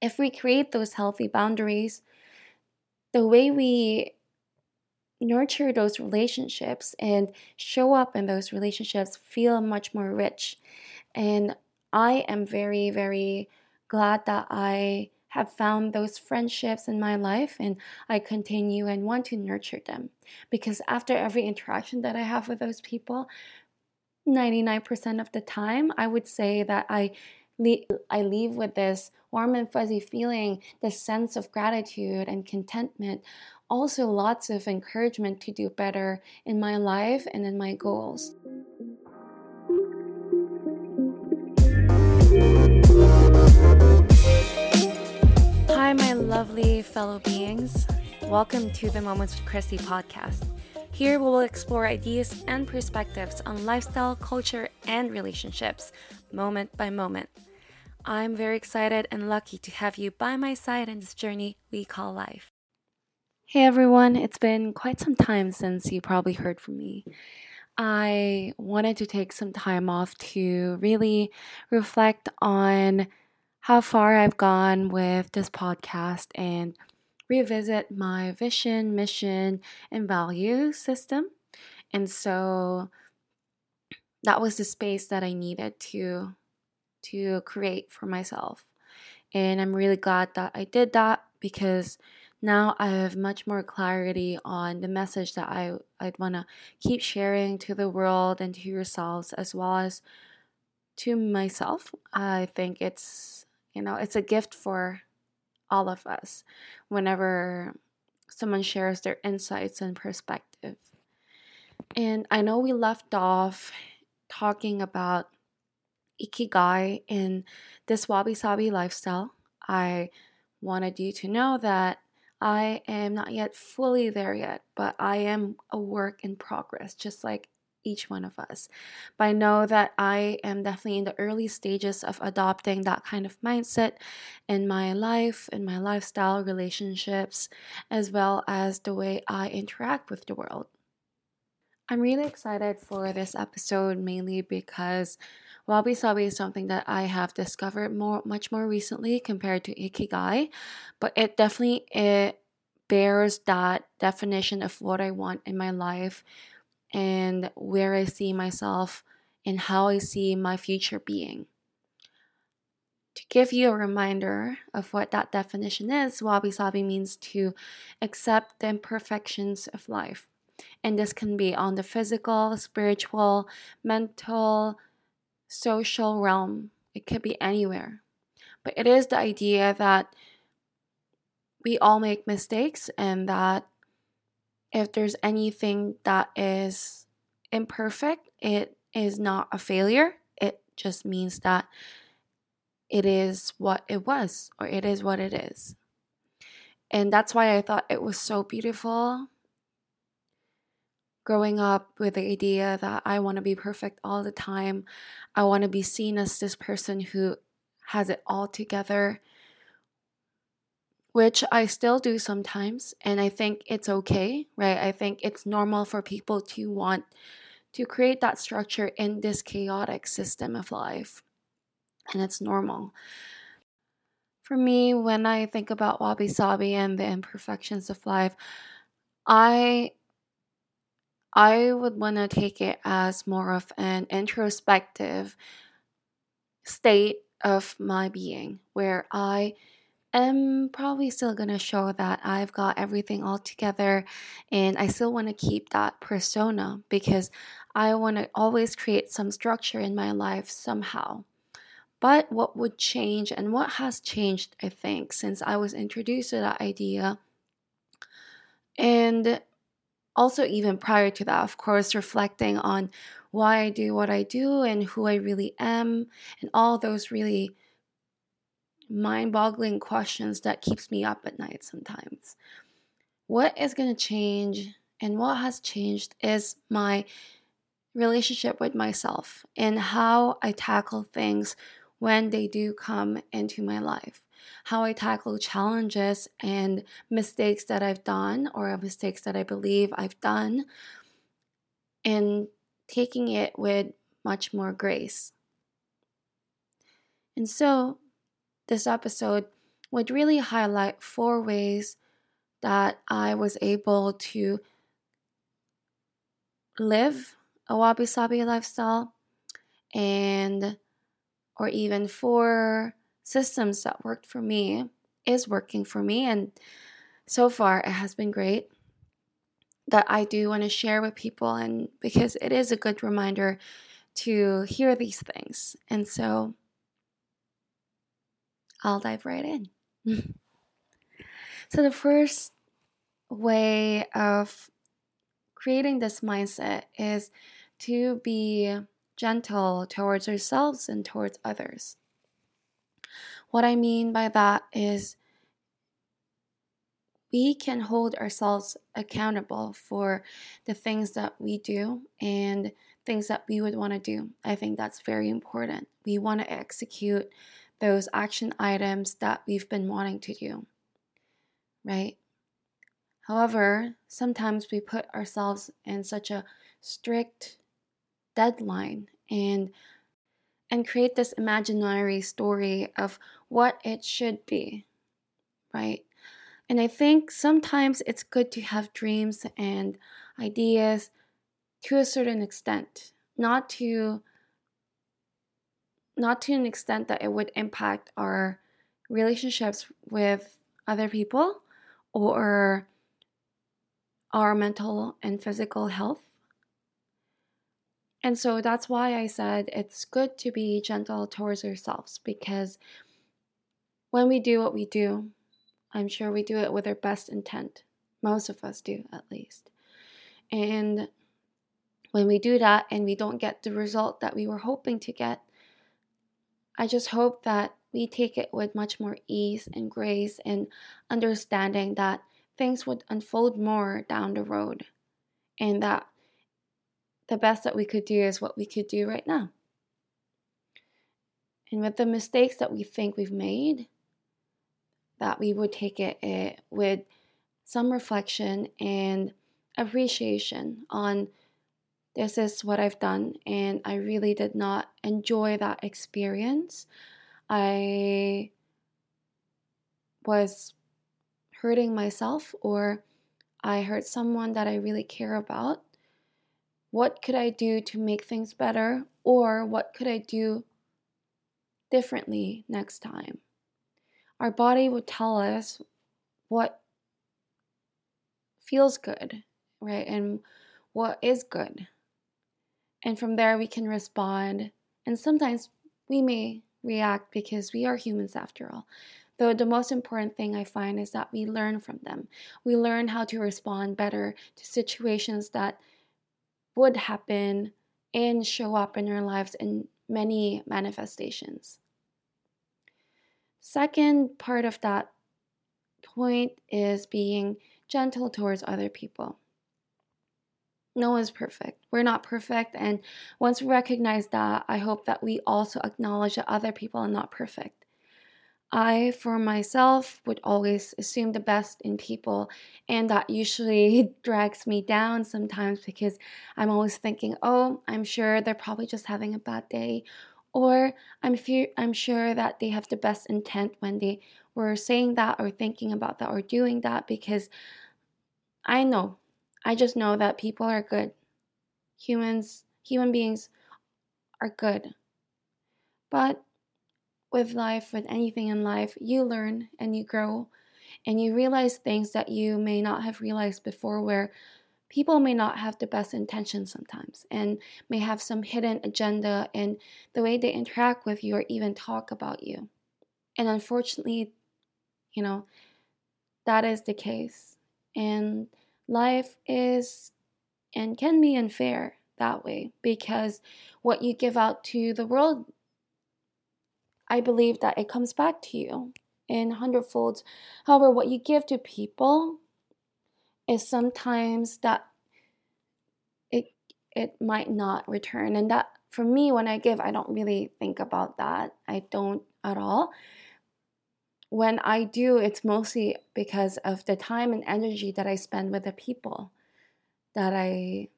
if we create those healthy boundaries, the way we nurture those relationships and show up in those relationships feel much more rich. And I am very, very glad that I have found those friendships in my life and I continue and want to nurture them. Because after every interaction that I have with those people, 99% of the time, I would say that I I leave with this warm and fuzzy feeling, this sense of gratitude and contentment. Also, lots of encouragement to do better in my life and in my goals. Hi, my lovely fellow beings. Welcome to the Moments with Christy podcast. Here we will explore ideas and perspectives on lifestyle, culture, and relationships, moment by moment. I'm very excited and lucky to have you by my side in this journey we call life. Hey everyone, it's been quite some time since you probably heard from me. I wanted to take some time off to really reflect on how far I've gone with this podcast and revisit my vision, mission, and value system. And so that was the space that I needed to to create for myself. And I'm really glad that I did that because now I have much more clarity on the message that I, I'd want to keep sharing to the world and to yourselves as well as to myself. I think it's, you know, it's a gift for all of us whenever someone shares their insights and perspective. And I know we left off talking about ikigai in this wabi sabi lifestyle. I wanted you to know that I am not yet fully there yet, but I am a work in progress, just like each one of us. But I know that I am definitely in the early stages of adopting that kind of mindset in my life, in my lifestyle, relationships, as well as the way I interact with the world. I'm really excited for this episode mainly because Wabi Sabi is something that I have discovered more much more recently compared to Ikigai, but it definitely it bears that definition of what I want in my life and where I see myself and how I see my future being. To give you a reminder of what that definition is, wabi sabi means to accept the imperfections of life. And this can be on the physical, spiritual, mental, social realm. It could be anywhere. But it is the idea that we all make mistakes and that if there's anything that is imperfect, it is not a failure. It just means that it is what it was or it is what it is. And that's why I thought it was so beautiful growing up with the idea that I want to be perfect all the time. I want to be seen as this person who has it all together, which I still do sometimes. And I think it's okay, right? I think it's normal for people to want to create that structure in this chaotic system of life. And it's normal. For me, when I think about wabi sabi and the imperfections of life, I I would want to take it as more of an introspective state of my being where I am probably still going to show that I've got everything all together and I still want to keep that persona because I want to always create some structure in my life somehow. But what would change and what has changed, I think, since I was introduced to that idea and also even prior to that of course reflecting on why i do what i do and who i really am and all those really mind-boggling questions that keeps me up at night sometimes. What is going to change and what has changed is my relationship with myself and how i tackle things when they do come into my life how I tackle challenges and mistakes that I've done or mistakes that I believe I've done, and taking it with much more grace. And so, this episode, would really highlight four ways that I was able to live a wabi sabi lifestyle and or even four systems that worked for me is working for me and so far it has been great that I do want to share with people and because it is a good reminder to hear these things. And so I'll dive right in. so the first way of creating this mindset is to be gentle towards ourselves and towards others. What I mean by that is we can hold ourselves accountable for the things that we do and things that we would want to do. I think that's very important. We want to execute those action items that we've been wanting to do, right? However, sometimes we put ourselves in such a strict deadline and and create this imaginary story of what it should be, right? And I think sometimes it's good to have dreams and ideas to a certain extent, not to not to an extent that it would impact our relationships with other people or our mental and physical health. And so that's why I said it's good to be gentle towards ourselves because when we do what we do, I'm sure we do it with our best intent. Most of us do, at least. And when we do that and we don't get the result that we were hoping to get, I just hope that we take it with much more ease and grace and understanding that things would unfold more down the road and that the best that we could do is what we could do right now. And with the mistakes that we think we've made, that we would take it, it with some reflection and appreciation on this is what I've done, and I really did not enjoy that experience. I was hurting myself, or I hurt someone that I really care about. What could I do to make things better, or what could I do differently next time? our body would tell us what feels good, right? And what is good. And from there, we can respond. And sometimes we may react because we are humans after all. Though the most important thing I find is that we learn from them. We learn how to respond better to situations that would happen and show up in our lives in many manifestations. Second part of that point is being gentle towards other people. No one's perfect. We're not perfect. And once we recognize that, I hope that we also acknowledge that other people are not perfect. I, for myself, would always assume the best in people, and that usually drags me down sometimes because I'm always thinking, oh, I'm sure they're probably just having a bad day, or I'm fear I'm sure that they have the best intent when they were saying that or thinking about that or doing that because I know I just know that people are good. Humans human beings are good. But with life, with anything in life, you learn and you grow and you realize things that you may not have realized before where people may not have the best intentions sometimes and may have some hidden agenda in the way they interact with you or even talk about you. And unfortunately, you know, that is the case. And life is and can be unfair that way because what you give out to the world, I believe that it comes back to you in hundredfold. However, what you give to people is sometimes that it it might not return. And that for me when i give i don't really think about that. I don't at all. When i do it's mostly because of the time and energy that i spend with the people that i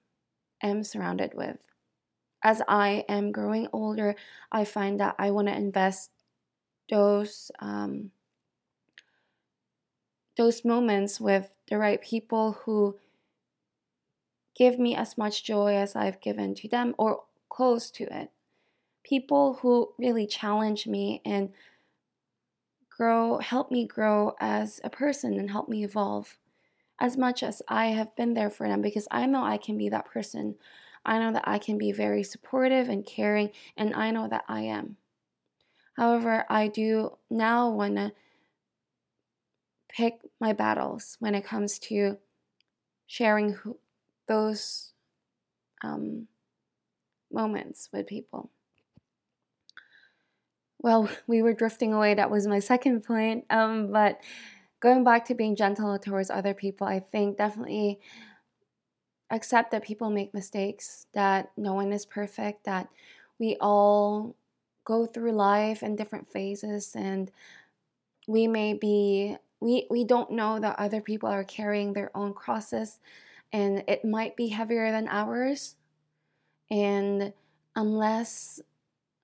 am surrounded with as i am growing older i find that i want to invest those um, those moments with the right people who give me as much joy as I've given to them or close to it. People who really challenge me and grow, help me grow as a person and help me evolve as much as I have been there for them because I know I can be that person. I know that I can be very supportive and caring, and I know that I am. However, I do now want to pick my battles when it comes to sharing who, those um, moments with people. Well, we were drifting away. That was my second point. Um, but going back to being gentle towards other people, I think definitely accept that people make mistakes, that no one is perfect, that we all go through life in different phases and we may be we we don't know that other people are carrying their own crosses and it might be heavier than ours. And unless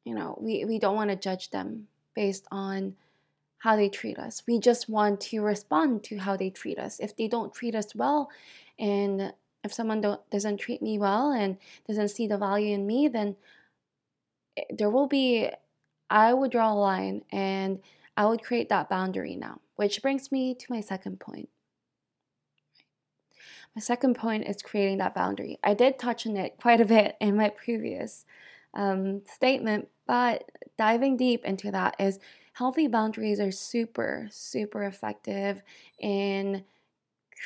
you know we, we don't want to judge them based on how they treat us. We just want to respond to how they treat us. If they don't treat us well and if someone don't, doesn't treat me well and doesn't see the value in me then there will be i would draw a line and i would create that boundary now which brings me to my second point my second point is creating that boundary. I did touch on it quite a bit in my previous um, statement, but diving deep into that is healthy boundaries are super, super effective in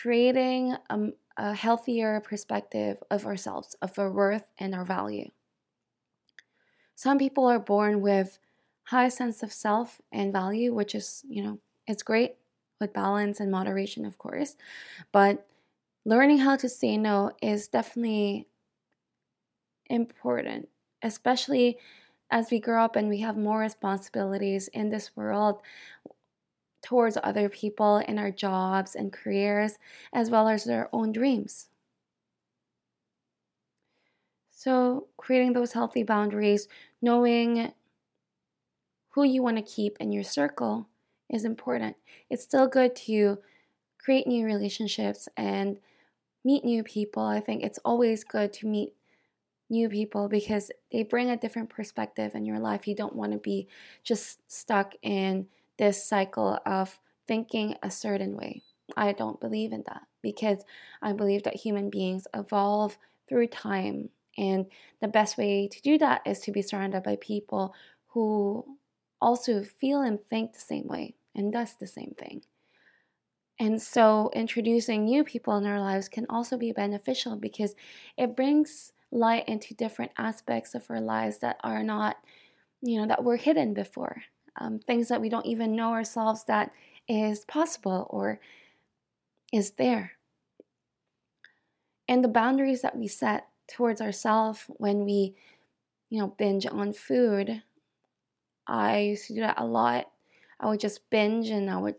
creating a, a healthier perspective of ourselves, of our worth and our value. Some people are born with high sense of self and value, which is, you know, it's great with balance and moderation, of course. But learning how to say no is definitely important, especially as we grow up and we have more responsibilities in this world towards other people in our jobs and careers, as well as our own dreams. So, creating those healthy boundaries, knowing who you want to keep in your circle is important. It's still good to create new relationships and meet new people. I think it's always good to meet new people because they bring a different perspective in your life. You don't want to be just stuck in this cycle of thinking a certain way. I don't believe in that because I believe that human beings evolve through time. And the best way to do that is to be surrounded by people who also feel and think the same way and does the same thing. And so, introducing new people in our lives can also be beneficial because it brings light into different aspects of our lives that are not, you know, that were hidden before. Um, things that we don't even know ourselves that is possible or is there. And the boundaries that we set towards ourselves when we, you know, binge on food. I used to do that a lot. I would just binge and I would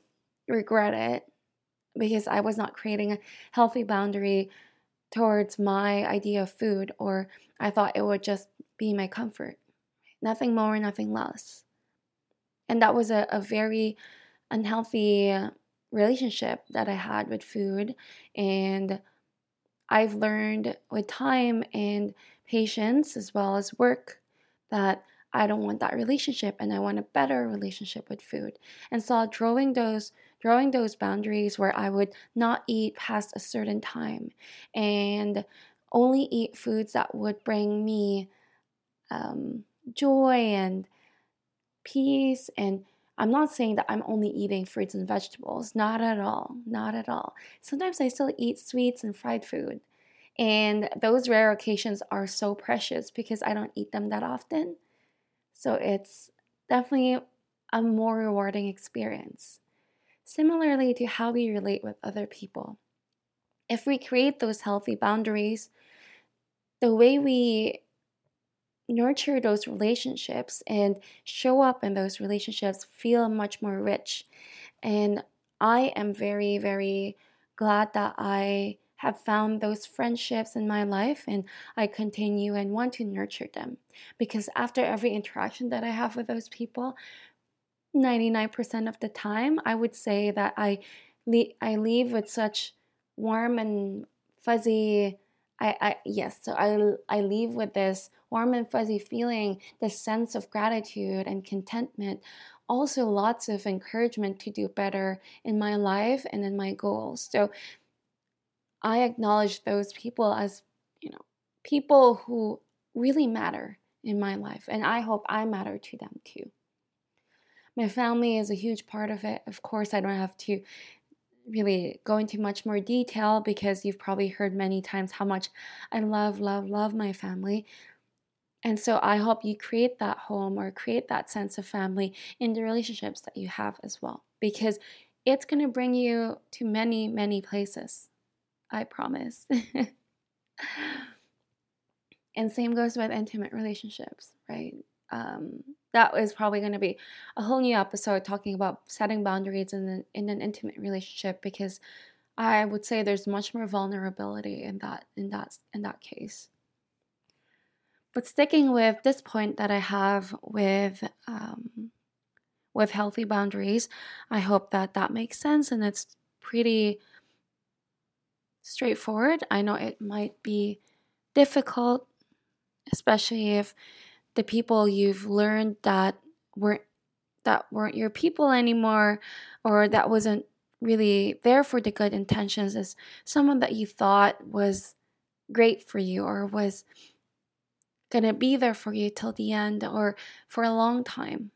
regret it because I was not creating a healthy boundary towards my idea of food, or I thought it would just be my comfort. Nothing more, nothing less. And that was a, a very unhealthy relationship that I had with food. And I've learned with time and patience, as well as work, that I don't want that relationship and I want a better relationship with food. And so drawing those drawing those boundaries where I would not eat past a certain time and only eat foods that would bring me um, joy and peace. And I'm not saying that I'm only eating fruits and vegetables, not at all, not at all. Sometimes I still eat sweets and fried food. And those rare occasions are so precious because I don't eat them that often. So it's definitely a more rewarding experience similarly to how we relate with other people. If we create those healthy boundaries, the way we nurture those relationships and show up in those relationships feel much more rich. And I am very, very glad that I have found those friendships in my life and I continue and want to nurture them because after every interaction that I have with those people, 99% of the time, I would say that I I leave with such warm and fuzzy I, I yes so I, I leave with this warm and fuzzy feeling this sense of gratitude and contentment also lots of encouragement to do better in my life and in my goals. So i acknowledge those people as you know people who really matter in my life and i hope i matter to them too. My family is a huge part of it. Of course i don't have to really go into much more detail because you've probably heard many times how much I love, love, love my family. And so I hope you create that home or create that sense of family in the relationships that you have as well, because it's going to bring you to many, many places. I promise. and same goes with intimate relationships, right? Um, that is probably going to be a whole new episode talking about setting boundaries in an, in an intimate relationship because I would say there's much more vulnerability in that in that in that case. But sticking with this point that I have with um, with healthy boundaries, I hope that that makes sense and it's pretty straightforward. I know it might be difficult, especially if the people you've learned that weren't that weren't your people anymore or that wasn't really there for the good intentions is someone that you thought was great for you or was going to be there for you till the end or for a long time.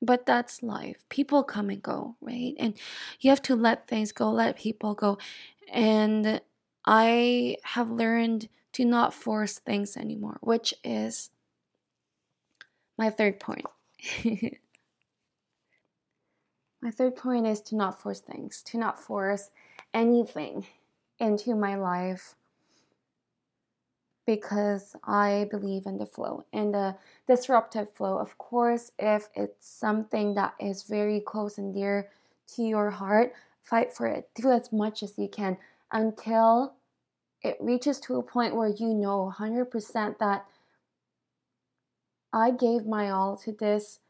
But that's life. People come and go, right? And you have to let things go, let people go. And I have learned to not force things anymore, which is my third point. my third point is to not force things, to not force anything into my life because I believe in the flow and the disruptive flow. Of course, if it's something that is very close and dear to your heart, fight for it. Do as much as you can until it reaches to a point where you know 100% that I gave my all to this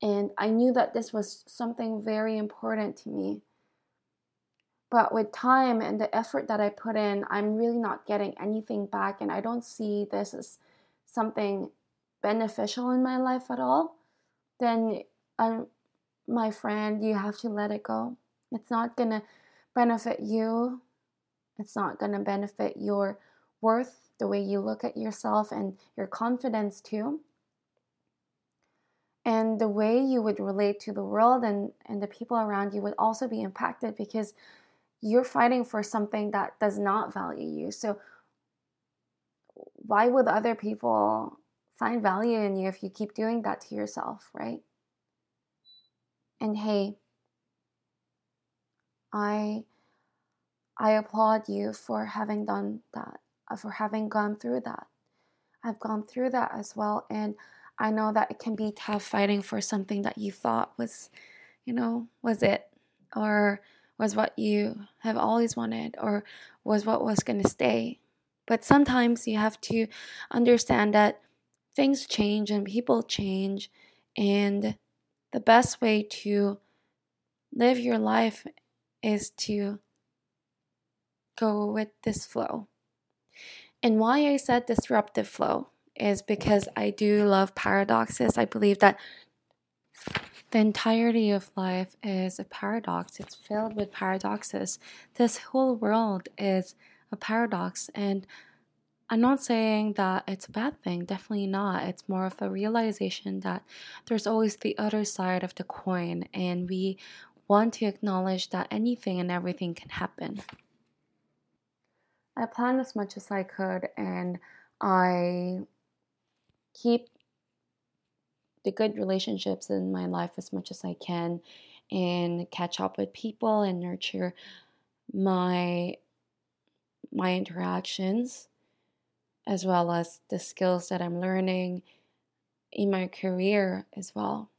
and I knew that this was something very important to me. But with time and the effort that I put in, I'm really not getting anything back, and I don't see this as something beneficial in my life at all. Then, um, my friend, you have to let it go. It's not gonna benefit you it's not going to benefit your worth, the way you look at yourself, and your confidence too. And the way you would relate to the world and, and the people around you would also be impacted because you're fighting for something that does not value you. So, why would other people find value in you if you keep doing that to yourself, right? And hey, I I applaud you for having done that, uh, for having gone through that. I've gone through that as well. And I know that it can be tough fighting for something that you thought was, you know, was it, or was what you have always wanted, or was what was going to stay. But sometimes you have to understand that things change and people change. And the best way to live your life is to go with this flow. And why I said disruptive flow is because I do love paradoxes. I believe that the entirety of life is a paradox, it's filled with paradoxes. This whole world is a paradox. And I'm not saying that it's a bad thing, definitely not. It's more of a realization that there's always the other side of the coin, and we want to acknowledge that anything and everything can happen. I planned as much as I could and I keep the good relationships in my life as much as I can and catch up with people and nurture my my interactions as well as the skills that I'm learning in my career as well.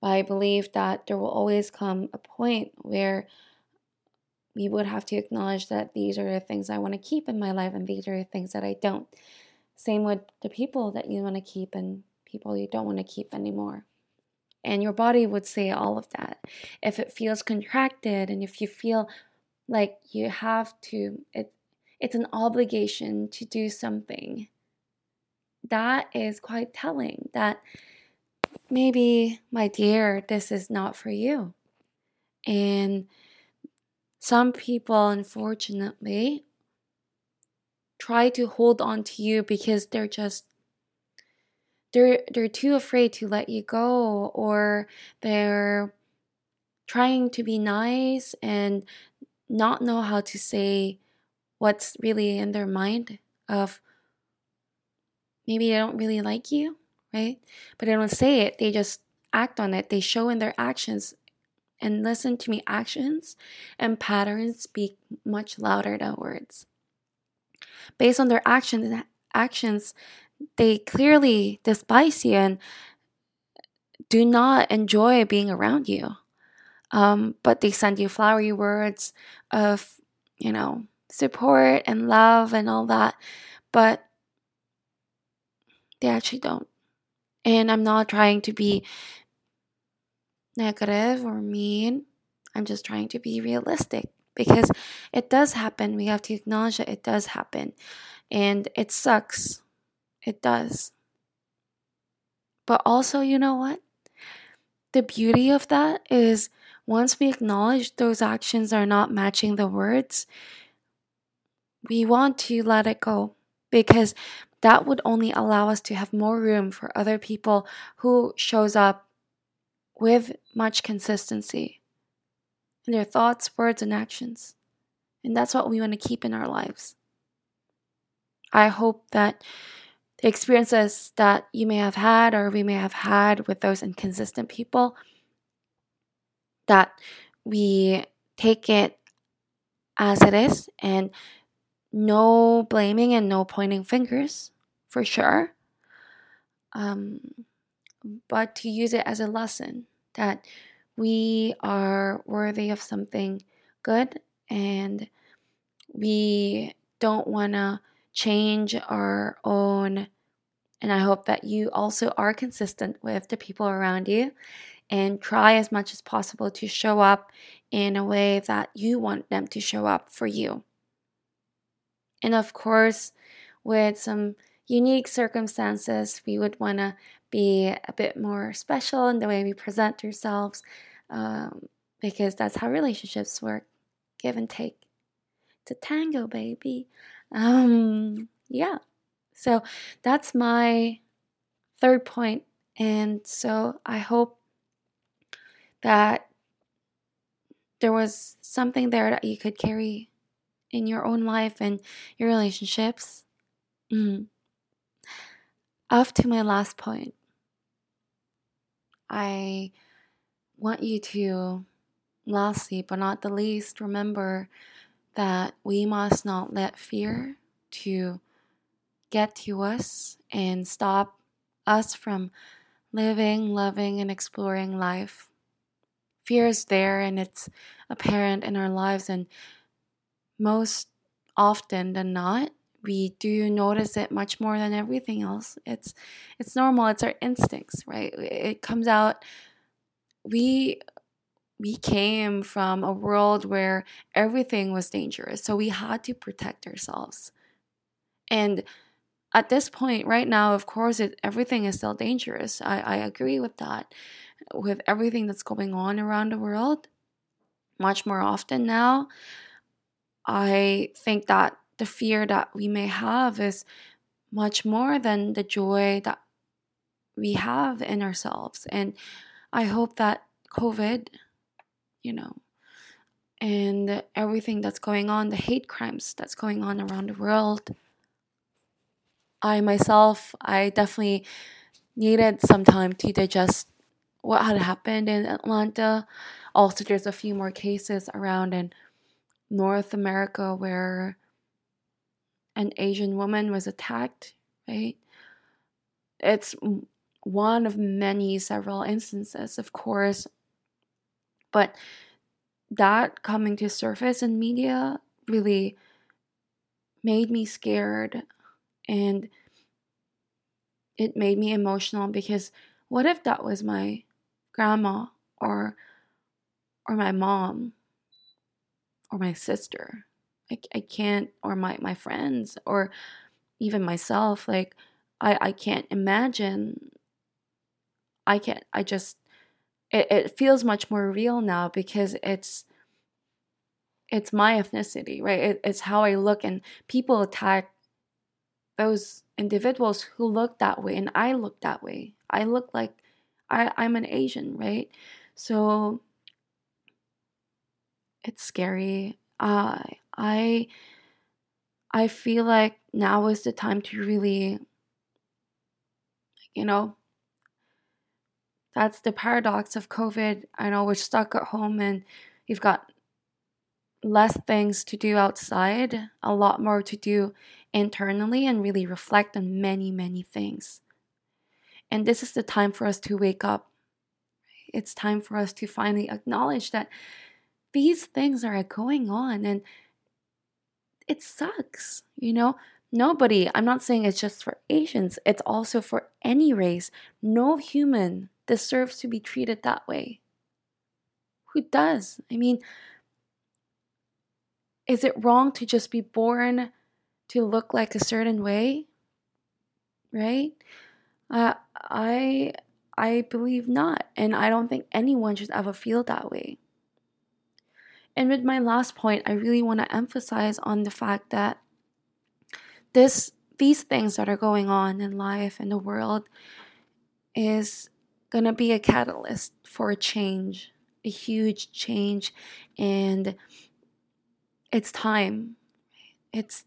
But I believe that there will always come a point where we would have to acknowledge that these are the things I want to keep in my life and these are the things that I don't. Same with the people that you want to keep and people you don't want to keep anymore. And your body would say all of that. If it feels contracted and if you feel like you have to, it, it's an obligation to do something, that is quite telling that maybe, my dear, this is not for you. And some people, unfortunately, try to hold on to you because they're just they're they're too afraid to let you go or they're trying to be nice and not know how to say what's really in their mind of maybe they don't really like you right? But they don't say it. They just act on it. They show in their actions and listen to me actions and patterns speak much louder than words based on their actions actions they clearly despise you and do not enjoy being around you. Um, but they send you flowery words of, you know, support and love and all that. But they actually don't. And I'm not trying to be negative or mean. I'm just trying to be realistic because it does happen. We have to acknowledge that it does happen. And it sucks it does. But also, you know what? The beauty of that is once we acknowledge those actions are not matching the words, we want to let it go because that would only allow us to have more room for other people who shows up with much consistency in their thoughts, words, and actions. And that's what we want to keep in our lives. I hope that the experiences that you may have had or we may have had with those inconsistent people that we take it as it is and no blaming and no pointing fingers for sure um, but to use it as a lesson that we are worthy of something good and we don't want to change our own. And I hope that you also are consistent with the people around you and try as much as possible to show up in a way that you want them to show up for you. And of course, with some unique circumstances, we would want to be a bit more special in the way we present ourselves um, because that's how relationships work give and take. It's a tango, baby. Um, yeah. So that's my third point. And so I hope that there was something there that you could carry in your own life and your relationships. Mm. Up to my last point, I want you to, lastly but not the least, remember that we must not let fear to get to us and stop us from living, loving, and exploring life. Fear is there and it's apparent in our lives, and most often than not, we do notice it much more than everything else. It's it's normal. It's our instincts, right? It comes out. We we came from a world where everything was dangerous. So we had to protect ourselves. And at this point, right now, of course, it, everything is still dangerous. I, I agree with that. With everything that's going on around the world, much more often now, I think that the fear that we may have is much more than the joy that we have in ourselves. And I hope that COVID you know, and everything that's going on, the hate crimes that's going on around the world. I myself, I definitely needed some time to digest what had happened in Atlanta. Also, there's a few more cases around in North America where an Asian woman was attacked, right? It's one of many several instances, of course, but that coming to surface in media really made me scared and it made me emotional because what if that was my grandma or or my mom or my sister. I, I can't or my, my friends or even myself. Like I, I can't imagine I can't I just it, it feels much more real now because it's it's my ethnicity, right? It, it's how I look, and people attack those individuals who look that way, and I look that way. I look like I, I'm an Asian, right? So it's scary. Uh, I I feel like now is the time to really, you know, that's the paradox of COVID. I know we're stuck at home and you've got less things to do outside, a lot more to do internally, and really reflect on many, many things. And this is the time for us to wake up. It's time for us to finally acknowledge that these things are going on and it sucks, you know? Nobody, I'm not saying it's just for Asians, it's also for any race. No human deserves to be treated that way. Who does? I mean, is it wrong to just be born to look like a certain way? Right? Uh, I I believe not, and I don't think anyone should ever feel that way. And with my last point, I really want to emphasize on the fact that this these things that are going on in life and the world is going to be a catalyst for a change, a huge change and it's time. It's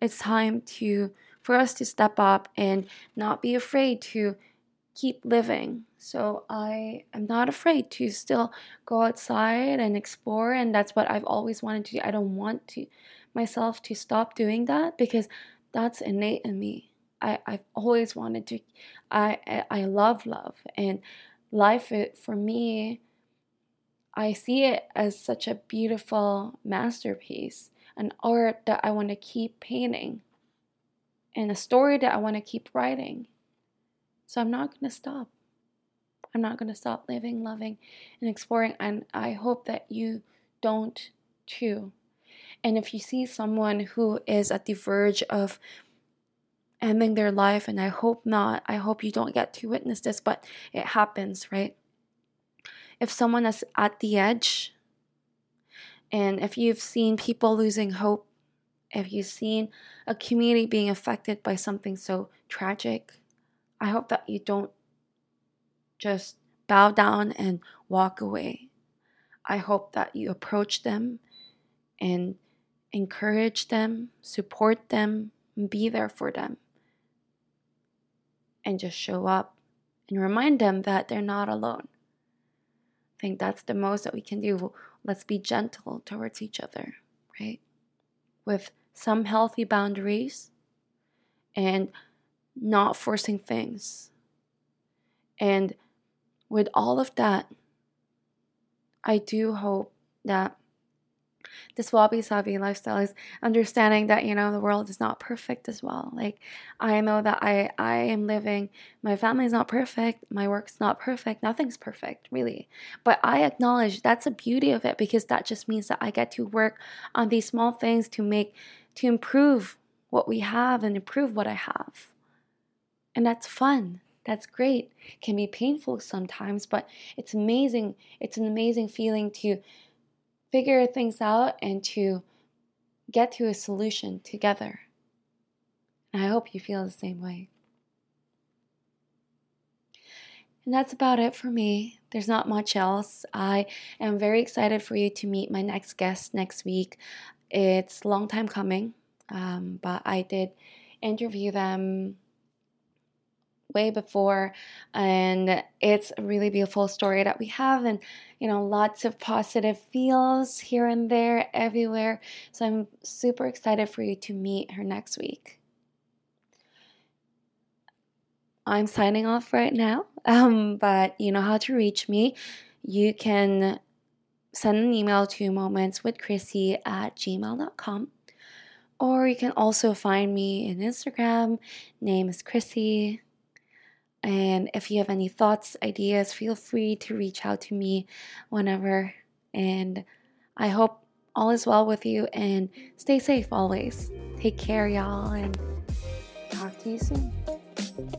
it's time to for us to step up and not be afraid to keep living. So I am not afraid to still go outside and explore and that's what I've always wanted to do. I don't want to myself to stop doing that because that's innate in me. I, I've always wanted to I I love love and life for me I see it as such a beautiful masterpiece, an art that I want to keep painting, and a story that I want to keep writing. So I'm not going to stop. I'm not going to stop living, loving, and exploring. And I hope that you don't too. And if you see someone who is at the verge of ending their life, and I hope not, I hope you don't get to witness this, but it happens, right? if someone is at the edge and if you've seen people losing hope, if you've seen a community being affected by something so tragic, I hope that you don't just bow down and walk away. I hope that you approach them and encourage them, support them, be there for them, and just show up and remind them that they're not alone I think that's the most that we can do. Let's be gentle towards each other, right? With some healthy boundaries and not forcing things. And with all of that, I do hope that this wabi sabi lifestyle is understanding that you know the world is not perfect as well. Like i know that i i am living my family is not perfect my work's not perfect nothing's perfect really. But i acknowledge that's the beauty of it because that just means that i get to work on these small things to make to improve what we have and improve what i have and that's fun that's great can be painful sometimes but it's amazing it's an amazing feeling to figure things out and to get to a solution together. And I hope you feel the same way. And that's about it for me. There's not much else. I am very excited for you to meet my next guest next week. It's long time coming, um, but I did interview them way before and it's a really beautiful story that we have and you know lots of positive feels here and there everywhere. So i'm super excited for you to meet her next week. I'm signing off right now um, but you know how to reach me. You can send an email to momentswithchrissy at gmail.com or you can also find me in instagram. Name is chrissy And if you have any thoughts, ideas, feel free to reach out to me whenever. And I hope all is well with you and stay safe always. Take care, y'all, and talk to you soon.